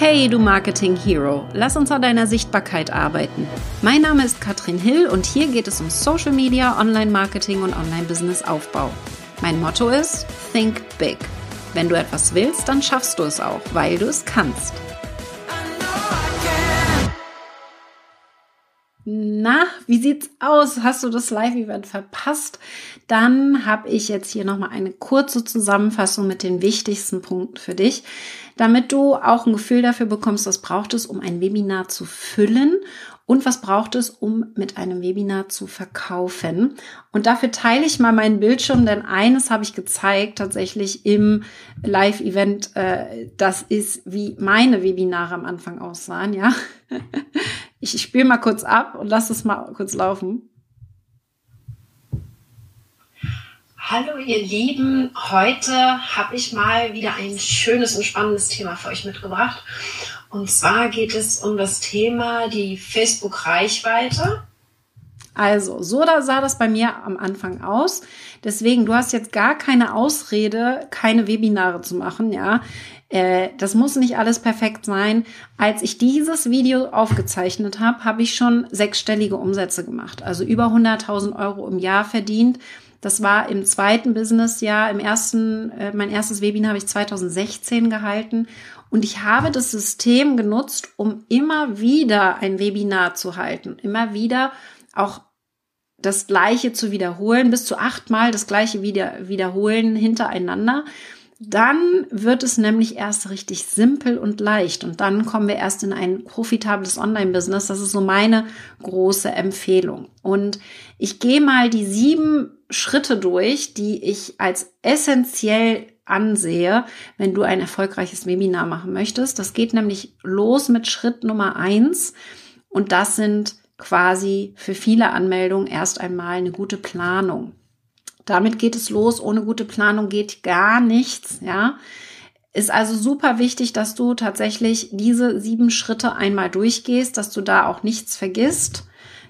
Hey, du Marketing Hero, lass uns an deiner Sichtbarkeit arbeiten. Mein Name ist Katrin Hill und hier geht es um Social Media, Online-Marketing und Online-Business-Aufbau. Mein Motto ist Think Big. Wenn du etwas willst, dann schaffst du es auch, weil du es kannst. Na, wie sieht's aus? Hast du das Live-Event verpasst? Dann habe ich jetzt hier nochmal eine kurze Zusammenfassung mit den wichtigsten Punkten für dich, damit du auch ein Gefühl dafür bekommst, was braucht es, um ein Webinar zu füllen und was braucht es, um mit einem Webinar zu verkaufen. Und dafür teile ich mal meinen Bildschirm, denn eines habe ich gezeigt tatsächlich im Live-Event. Äh, das ist, wie meine Webinare am Anfang aussahen, ja. Ich, ich spiele mal kurz ab und lass es mal kurz laufen. Hallo ihr Lieben, heute habe ich mal wieder ein schönes und spannendes Thema für euch mitgebracht. Und zwar geht es um das Thema die Facebook-Reichweite. Also, so da sah das bei mir am Anfang aus. Deswegen, du hast jetzt gar keine Ausrede, keine Webinare zu machen, ja. Äh, das muss nicht alles perfekt sein. Als ich dieses Video aufgezeichnet habe, habe ich schon sechsstellige Umsätze gemacht. Also über 100.000 Euro im Jahr verdient. Das war im zweiten Businessjahr, im ersten, äh, mein erstes Webinar habe ich 2016 gehalten und ich habe das System genutzt, um immer wieder ein Webinar zu halten, immer wieder auch das Gleiche zu wiederholen, bis zu achtmal das Gleiche wieder, wiederholen hintereinander. Dann wird es nämlich erst richtig simpel und leicht und dann kommen wir erst in ein profitables Online-Business. Das ist so meine große Empfehlung. Und ich gehe mal die sieben Schritte durch, die ich als essentiell ansehe, wenn du ein erfolgreiches Webinar machen möchtest. Das geht nämlich los mit Schritt Nummer eins und das sind quasi für viele Anmeldungen erst einmal eine gute Planung. Damit geht es los. Ohne gute Planung geht gar nichts, ja. Ist also super wichtig, dass du tatsächlich diese sieben Schritte einmal durchgehst, dass du da auch nichts vergisst.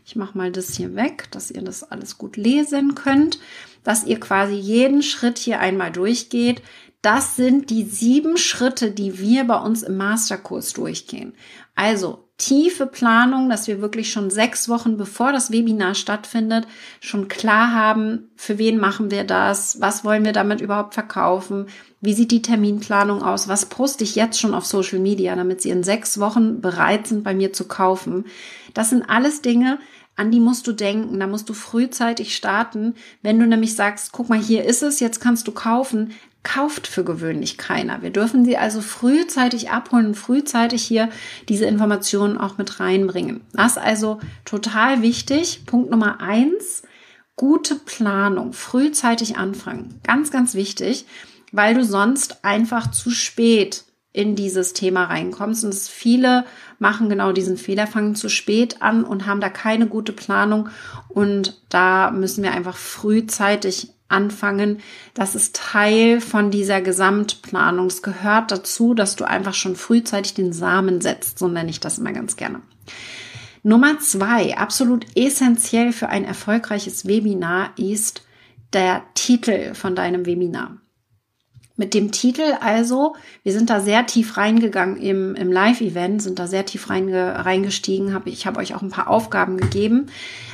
Ich mache mal das hier weg, dass ihr das alles gut lesen könnt, dass ihr quasi jeden Schritt hier einmal durchgeht. Das sind die sieben Schritte, die wir bei uns im Masterkurs durchgehen. Also tiefe Planung, dass wir wirklich schon sechs Wochen bevor das Webinar stattfindet, schon klar haben, für wen machen wir das, was wollen wir damit überhaupt verkaufen, wie sieht die Terminplanung aus, was poste ich jetzt schon auf Social Media, damit sie in sechs Wochen bereit sind, bei mir zu kaufen. Das sind alles Dinge, an die musst du denken, da musst du frühzeitig starten. Wenn du nämlich sagst, guck mal, hier ist es, jetzt kannst du kaufen, kauft für gewöhnlich keiner. Wir dürfen sie also frühzeitig abholen frühzeitig hier diese Informationen auch mit reinbringen. Das ist also total wichtig. Punkt Nummer eins, gute Planung, frühzeitig anfangen. Ganz, ganz wichtig, weil du sonst einfach zu spät in dieses Thema reinkommst. Und viele machen genau diesen Fehler, fangen zu spät an und haben da keine gute Planung. Und da müssen wir einfach frühzeitig anfangen. Das ist Teil von dieser Gesamtplanung. Es gehört dazu, dass du einfach schon frühzeitig den Samen setzt. So nenne ich das immer ganz gerne. Nummer zwei, absolut essentiell für ein erfolgreiches Webinar ist der Titel von deinem Webinar. Mit dem Titel also, wir sind da sehr tief reingegangen im, im Live-Event, sind da sehr tief reinge, reingestiegen. Hab, ich habe euch auch ein paar Aufgaben gegeben.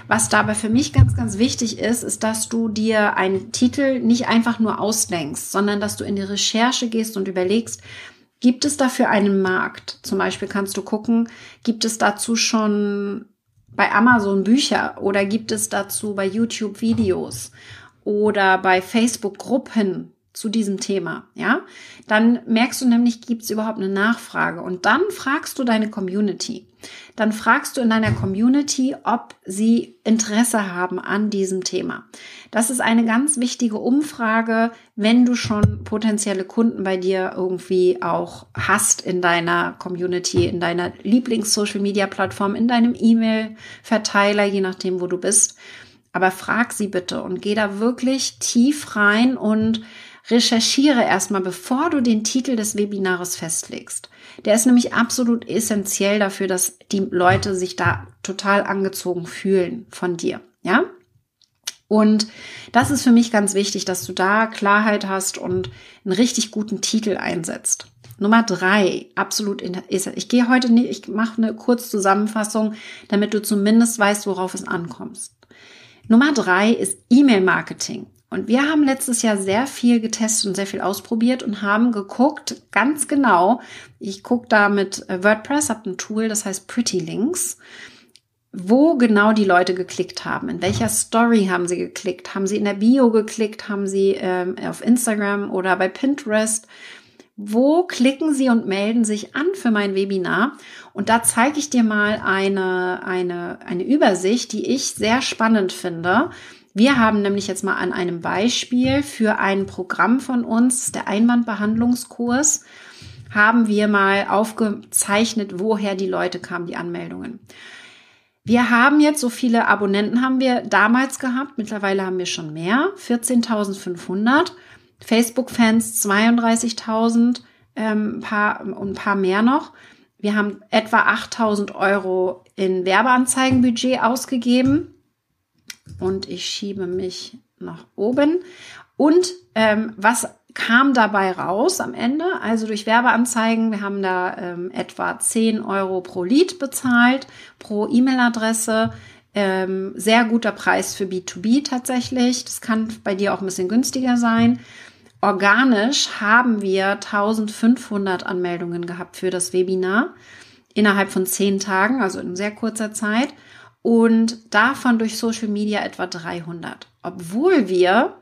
Was dabei für mich ganz, ganz wichtig ist, ist, dass du dir einen Titel nicht einfach nur ausdenkst, sondern dass du in die Recherche gehst und überlegst, gibt es dafür einen Markt? Zum Beispiel kannst du gucken, gibt es dazu schon bei Amazon Bücher oder gibt es dazu bei YouTube Videos oder bei Facebook Gruppen zu diesem Thema, ja, dann merkst du nämlich, gibt es überhaupt eine Nachfrage und dann fragst du deine Community. Dann fragst du in deiner Community, ob sie Interesse haben an diesem Thema. Das ist eine ganz wichtige Umfrage, wenn du schon potenzielle Kunden bei dir irgendwie auch hast in deiner Community, in deiner Lieblings-Social-Media-Plattform, in deinem E-Mail-Verteiler, je nachdem, wo du bist. Aber frag sie bitte und geh da wirklich tief rein und recherchiere erstmal, bevor du den Titel des Webinars festlegst. Der ist nämlich absolut essentiell dafür, dass die Leute sich da total angezogen fühlen von dir. Ja? Und das ist für mich ganz wichtig, dass du da Klarheit hast und einen richtig guten Titel einsetzt. Nummer drei, absolut, ich gehe heute nicht, ich mache eine Kurzzusammenfassung, damit du zumindest weißt, worauf es ankommt. Nummer drei ist E-Mail-Marketing. Und wir haben letztes Jahr sehr viel getestet und sehr viel ausprobiert und haben geguckt, ganz genau, ich gucke da mit äh, WordPress, habe ein Tool, das heißt Pretty Links, wo genau die Leute geklickt haben, in welcher Story haben sie geklickt, haben sie in der Bio geklickt, haben sie ähm, auf Instagram oder bei Pinterest, wo klicken Sie und melden sich an für mein Webinar? Und da zeige ich dir mal eine, eine, eine Übersicht, die ich sehr spannend finde. Wir haben nämlich jetzt mal an einem Beispiel für ein Programm von uns, der Einwandbehandlungskurs, haben wir mal aufgezeichnet, woher die Leute kamen, die Anmeldungen. Wir haben jetzt so viele Abonnenten haben wir damals gehabt. Mittlerweile haben wir schon mehr, 14.500. Facebook-Fans 32.000, ähm, paar, und ein paar mehr noch. Wir haben etwa 8.000 Euro in Werbeanzeigenbudget ausgegeben. Und ich schiebe mich nach oben. Und ähm, was kam dabei raus am Ende? Also durch Werbeanzeigen, wir haben da ähm, etwa 10 Euro pro Lead bezahlt, pro E-Mail-Adresse. Ähm, sehr guter Preis für B2B tatsächlich. Das kann bei dir auch ein bisschen günstiger sein. Organisch haben wir 1500 Anmeldungen gehabt für das Webinar innerhalb von zehn Tagen, also in sehr kurzer Zeit. Und davon durch Social Media etwa 300. Obwohl wir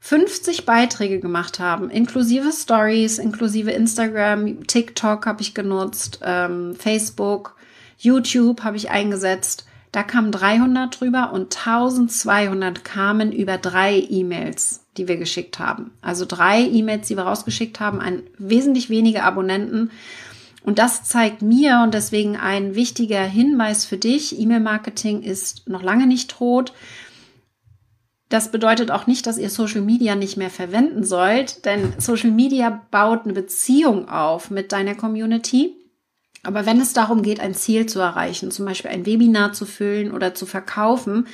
50 Beiträge gemacht haben, inklusive Stories, inklusive Instagram, TikTok habe ich genutzt, ähm, Facebook, YouTube habe ich eingesetzt. Da kamen 300 drüber und 1200 kamen über drei E-Mails die wir geschickt haben. Also drei E-Mails, die wir rausgeschickt haben, ein wesentlich weniger Abonnenten. Und das zeigt mir und deswegen ein wichtiger Hinweis für dich. E-Mail-Marketing ist noch lange nicht tot. Das bedeutet auch nicht, dass ihr Social Media nicht mehr verwenden sollt, denn Social Media baut eine Beziehung auf mit deiner Community. Aber wenn es darum geht, ein Ziel zu erreichen, zum Beispiel ein Webinar zu füllen oder zu verkaufen,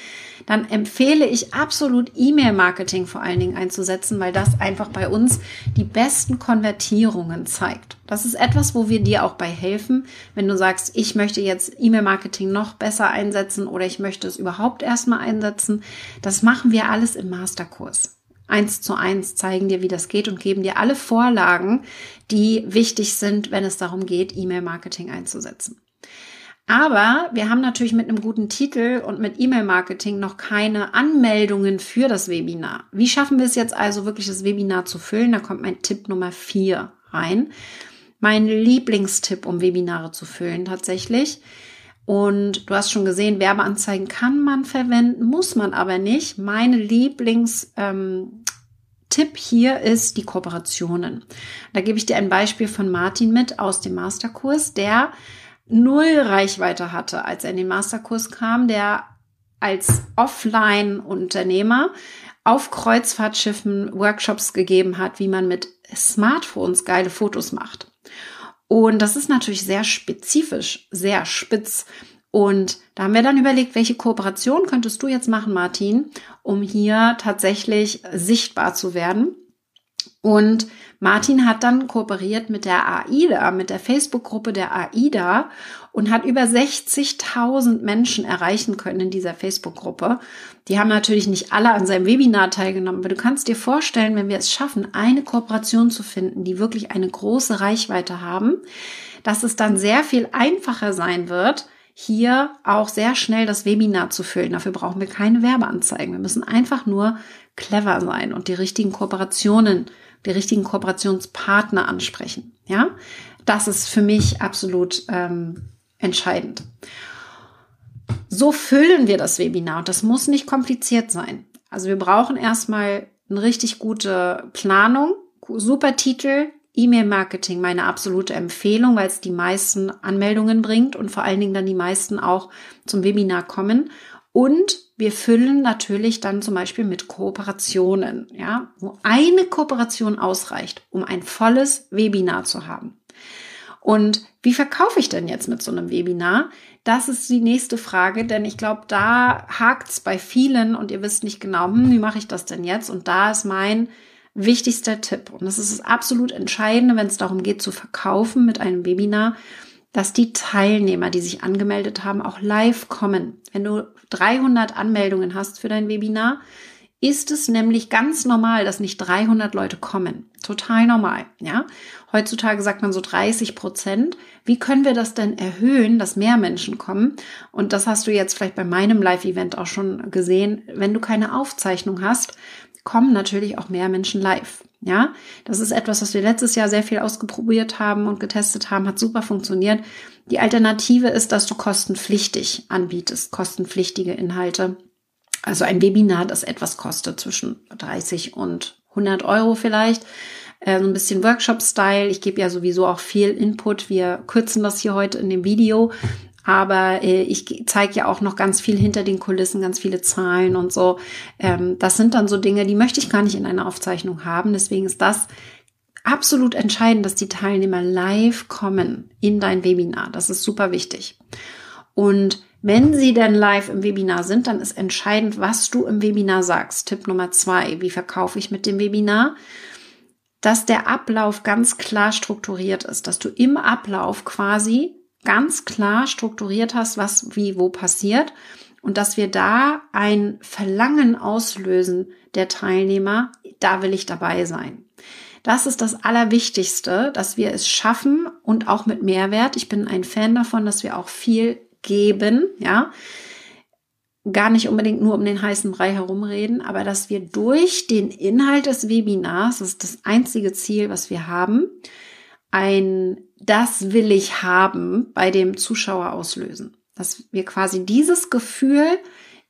dann empfehle ich absolut E-Mail-Marketing vor allen Dingen einzusetzen, weil das einfach bei uns die besten Konvertierungen zeigt. Das ist etwas, wo wir dir auch bei helfen, wenn du sagst, ich möchte jetzt E-Mail-Marketing noch besser einsetzen oder ich möchte es überhaupt erstmal einsetzen. Das machen wir alles im Masterkurs eins zu eins zeigen dir, wie das geht und geben dir alle Vorlagen, die wichtig sind, wenn es darum geht, E-Mail-Marketing einzusetzen. Aber wir haben natürlich mit einem guten Titel und mit E-Mail-Marketing noch keine Anmeldungen für das Webinar. Wie schaffen wir es jetzt also wirklich, das Webinar zu füllen? Da kommt mein Tipp Nummer vier rein. Mein Lieblingstipp, um Webinare zu füllen, tatsächlich. Und du hast schon gesehen, Werbeanzeigen kann man verwenden, muss man aber nicht. Meine Lieblings, ähm, Tipp hier ist die Kooperationen. Da gebe ich dir ein Beispiel von Martin mit aus dem Masterkurs, der null Reichweite hatte, als er in den Masterkurs kam, der als Offline-Unternehmer auf Kreuzfahrtschiffen Workshops gegeben hat, wie man mit Smartphones geile Fotos macht. Und das ist natürlich sehr spezifisch, sehr spitz. Und da haben wir dann überlegt, welche Kooperation könntest du jetzt machen, Martin, um hier tatsächlich sichtbar zu werden. Und Martin hat dann kooperiert mit der AIDA, mit der Facebook-Gruppe der AIDA und hat über 60.000 Menschen erreichen können in dieser Facebook-Gruppe. Die haben natürlich nicht alle an seinem Webinar teilgenommen, aber du kannst dir vorstellen, wenn wir es schaffen, eine Kooperation zu finden, die wirklich eine große Reichweite haben, dass es dann sehr viel einfacher sein wird, hier auch sehr schnell das Webinar zu füllen. Dafür brauchen wir keine Werbeanzeigen. Wir müssen einfach nur clever sein und die richtigen Kooperationen, die richtigen Kooperationspartner ansprechen. Ja, das ist für mich absolut ähm, entscheidend. So füllen wir das Webinar und das muss nicht kompliziert sein. Also wir brauchen erstmal eine richtig gute Planung, super Titel, E-Mail-Marketing meine absolute Empfehlung, weil es die meisten Anmeldungen bringt und vor allen Dingen dann die meisten auch zum Webinar kommen. Und wir füllen natürlich dann zum Beispiel mit Kooperationen, ja, wo eine Kooperation ausreicht, um ein volles Webinar zu haben. Und wie verkaufe ich denn jetzt mit so einem Webinar? Das ist die nächste Frage, denn ich glaube, da hakt's bei vielen und ihr wisst nicht genau, hm, wie mache ich das denn jetzt? Und da ist mein wichtigster Tipp. Und das ist das absolut Entscheidende, wenn es darum geht zu verkaufen mit einem Webinar, dass die Teilnehmer, die sich angemeldet haben, auch live kommen. Wenn du 300 Anmeldungen hast für dein Webinar, ist es nämlich ganz normal, dass nicht 300 Leute kommen. Total normal, ja. Heutzutage sagt man so 30 Prozent. Wie können wir das denn erhöhen, dass mehr Menschen kommen? Und das hast du jetzt vielleicht bei meinem Live-Event auch schon gesehen. Wenn du keine Aufzeichnung hast, kommen natürlich auch mehr Menschen live. Ja, das ist etwas, was wir letztes Jahr sehr viel ausprobiert haben und getestet haben, hat super funktioniert. Die Alternative ist, dass du kostenpflichtig anbietest, kostenpflichtige Inhalte. Also ein Webinar, das etwas kostet, zwischen 30 und 100 Euro vielleicht. Äh, so ein bisschen Workshop-Style. Ich gebe ja sowieso auch viel Input. Wir kürzen das hier heute in dem Video. Aber äh, ich zeige ja auch noch ganz viel hinter den Kulissen, ganz viele Zahlen und so. Ähm, das sind dann so Dinge, die möchte ich gar nicht in einer Aufzeichnung haben. Deswegen ist das absolut entscheidend, dass die Teilnehmer live kommen in dein Webinar. Das ist super wichtig. Und wenn Sie denn live im Webinar sind, dann ist entscheidend, was du im Webinar sagst. Tipp Nummer zwei, wie verkaufe ich mit dem Webinar? Dass der Ablauf ganz klar strukturiert ist, dass du im Ablauf quasi ganz klar strukturiert hast, was wie wo passiert und dass wir da ein Verlangen auslösen der Teilnehmer, da will ich dabei sein. Das ist das Allerwichtigste, dass wir es schaffen und auch mit Mehrwert. Ich bin ein Fan davon, dass wir auch viel geben, ja. Gar nicht unbedingt nur um den heißen Brei herumreden, aber dass wir durch den Inhalt des Webinars, das ist das einzige Ziel, was wir haben, ein Das will ich haben bei dem Zuschauer auslösen. Dass wir quasi dieses Gefühl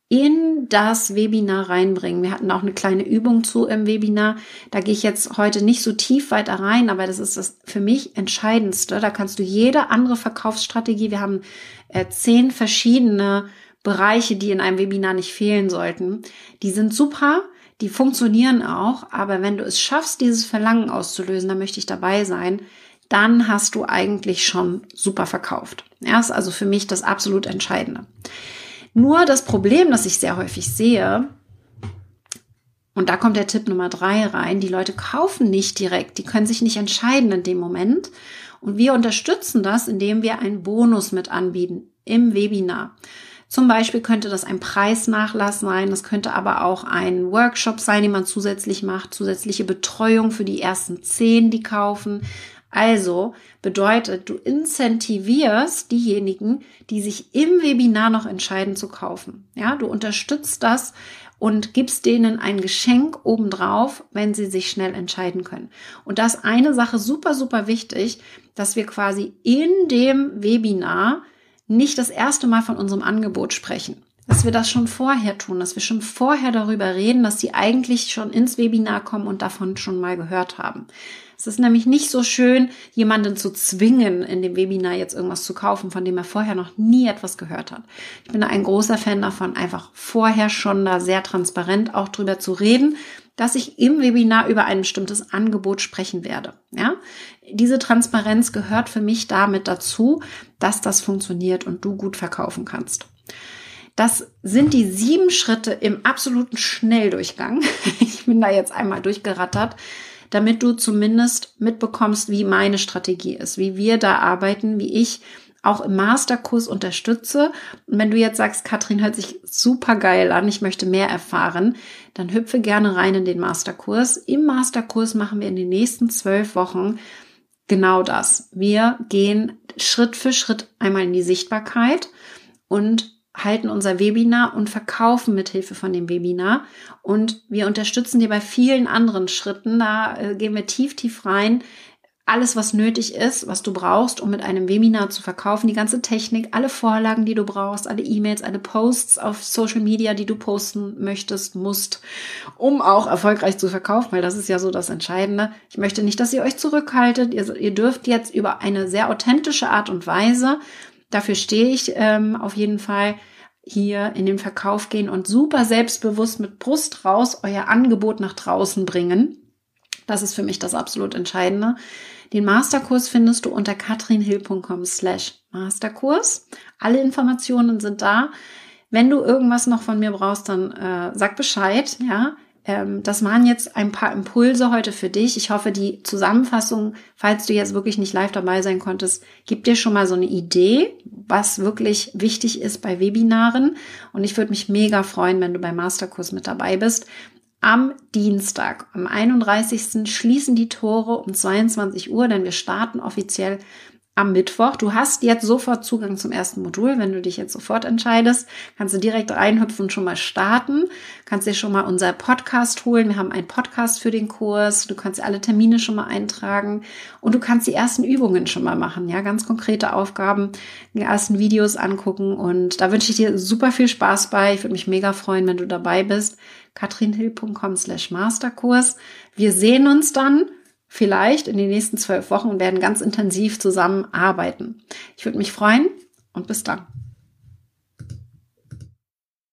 in das Webinar reinbringen. Wir hatten auch eine kleine Übung zu im Webinar. Da gehe ich jetzt heute nicht so tief weiter rein, aber das ist das für mich Entscheidendste. Da kannst du jede andere Verkaufsstrategie, wir haben äh, zehn verschiedene Bereiche, die in einem Webinar nicht fehlen sollten. Die sind super, die funktionieren auch, aber wenn du es schaffst, dieses Verlangen auszulösen, dann möchte ich dabei sein, dann hast du eigentlich schon super verkauft. Ja, ist also für mich das absolut Entscheidende. Nur das Problem, das ich sehr häufig sehe, und da kommt der Tipp Nummer drei rein, die Leute kaufen nicht direkt, die können sich nicht entscheiden in dem Moment. Und wir unterstützen das, indem wir einen Bonus mit anbieten im Webinar. Zum Beispiel könnte das ein Preisnachlass sein, das könnte aber auch ein Workshop sein, den man zusätzlich macht, zusätzliche Betreuung für die ersten zehn, die kaufen, also bedeutet, du incentivierst diejenigen, die sich im Webinar noch entscheiden zu kaufen. Ja, du unterstützt das und gibst denen ein Geschenk obendrauf, wenn sie sich schnell entscheiden können. Und das eine Sache super, super wichtig, dass wir quasi in dem Webinar nicht das erste Mal von unserem Angebot sprechen. Dass wir das schon vorher tun, dass wir schon vorher darüber reden, dass sie eigentlich schon ins Webinar kommen und davon schon mal gehört haben. Es ist nämlich nicht so schön, jemanden zu zwingen, in dem Webinar jetzt irgendwas zu kaufen, von dem er vorher noch nie etwas gehört hat. Ich bin ein großer Fan davon, einfach vorher schon da sehr transparent auch drüber zu reden, dass ich im Webinar über ein bestimmtes Angebot sprechen werde. Ja, diese Transparenz gehört für mich damit dazu, dass das funktioniert und du gut verkaufen kannst. Das sind die sieben Schritte im absoluten Schnelldurchgang. Ich bin da jetzt einmal durchgerattert damit du zumindest mitbekommst, wie meine Strategie ist, wie wir da arbeiten, wie ich auch im Masterkurs unterstütze. Und wenn du jetzt sagst, Katrin hört sich super geil an, ich möchte mehr erfahren, dann hüpfe gerne rein in den Masterkurs. Im Masterkurs machen wir in den nächsten zwölf Wochen genau das. Wir gehen Schritt für Schritt einmal in die Sichtbarkeit und halten unser Webinar und verkaufen mithilfe von dem Webinar. Und wir unterstützen dir bei vielen anderen Schritten. Da äh, gehen wir tief, tief rein. Alles, was nötig ist, was du brauchst, um mit einem Webinar zu verkaufen, die ganze Technik, alle Vorlagen, die du brauchst, alle E-Mails, alle Posts auf Social Media, die du posten möchtest, musst, um auch erfolgreich zu verkaufen, weil das ist ja so das Entscheidende. Ich möchte nicht, dass ihr euch zurückhaltet. Ihr, ihr dürft jetzt über eine sehr authentische Art und Weise Dafür stehe ich ähm, auf jeden Fall hier in den Verkauf gehen und super selbstbewusst mit Brust raus euer Angebot nach draußen bringen. Das ist für mich das absolut Entscheidende. Den Masterkurs findest du unter katrinhill.com slash Masterkurs. Alle Informationen sind da. Wenn du irgendwas noch von mir brauchst, dann äh, sag Bescheid, ja. Ähm, das waren jetzt ein paar Impulse heute für dich. Ich hoffe, die Zusammenfassung, falls du jetzt wirklich nicht live dabei sein konntest, gibt dir schon mal so eine Idee, was wirklich wichtig ist bei Webinaren. Und ich würde mich mega freuen, wenn du beim Masterkurs mit dabei bist. Am Dienstag, am 31. schließen die Tore um 22 Uhr, denn wir starten offiziell am Mittwoch. Du hast jetzt sofort Zugang zum ersten Modul. Wenn du dich jetzt sofort entscheidest, kannst du direkt reinhüpfen und schon mal starten. Kannst dir schon mal unser Podcast holen. Wir haben einen Podcast für den Kurs. Du kannst alle Termine schon mal eintragen und du kannst die ersten Übungen schon mal machen. Ja, ganz konkrete Aufgaben, die ersten Videos angucken und da wünsche ich dir super viel Spaß bei. Ich würde mich mega freuen, wenn du dabei bist. katrinhill.com slash Masterkurs. Wir sehen uns dann vielleicht in den nächsten zwölf Wochen werden ganz intensiv zusammenarbeiten. Ich würde mich freuen und bis dann.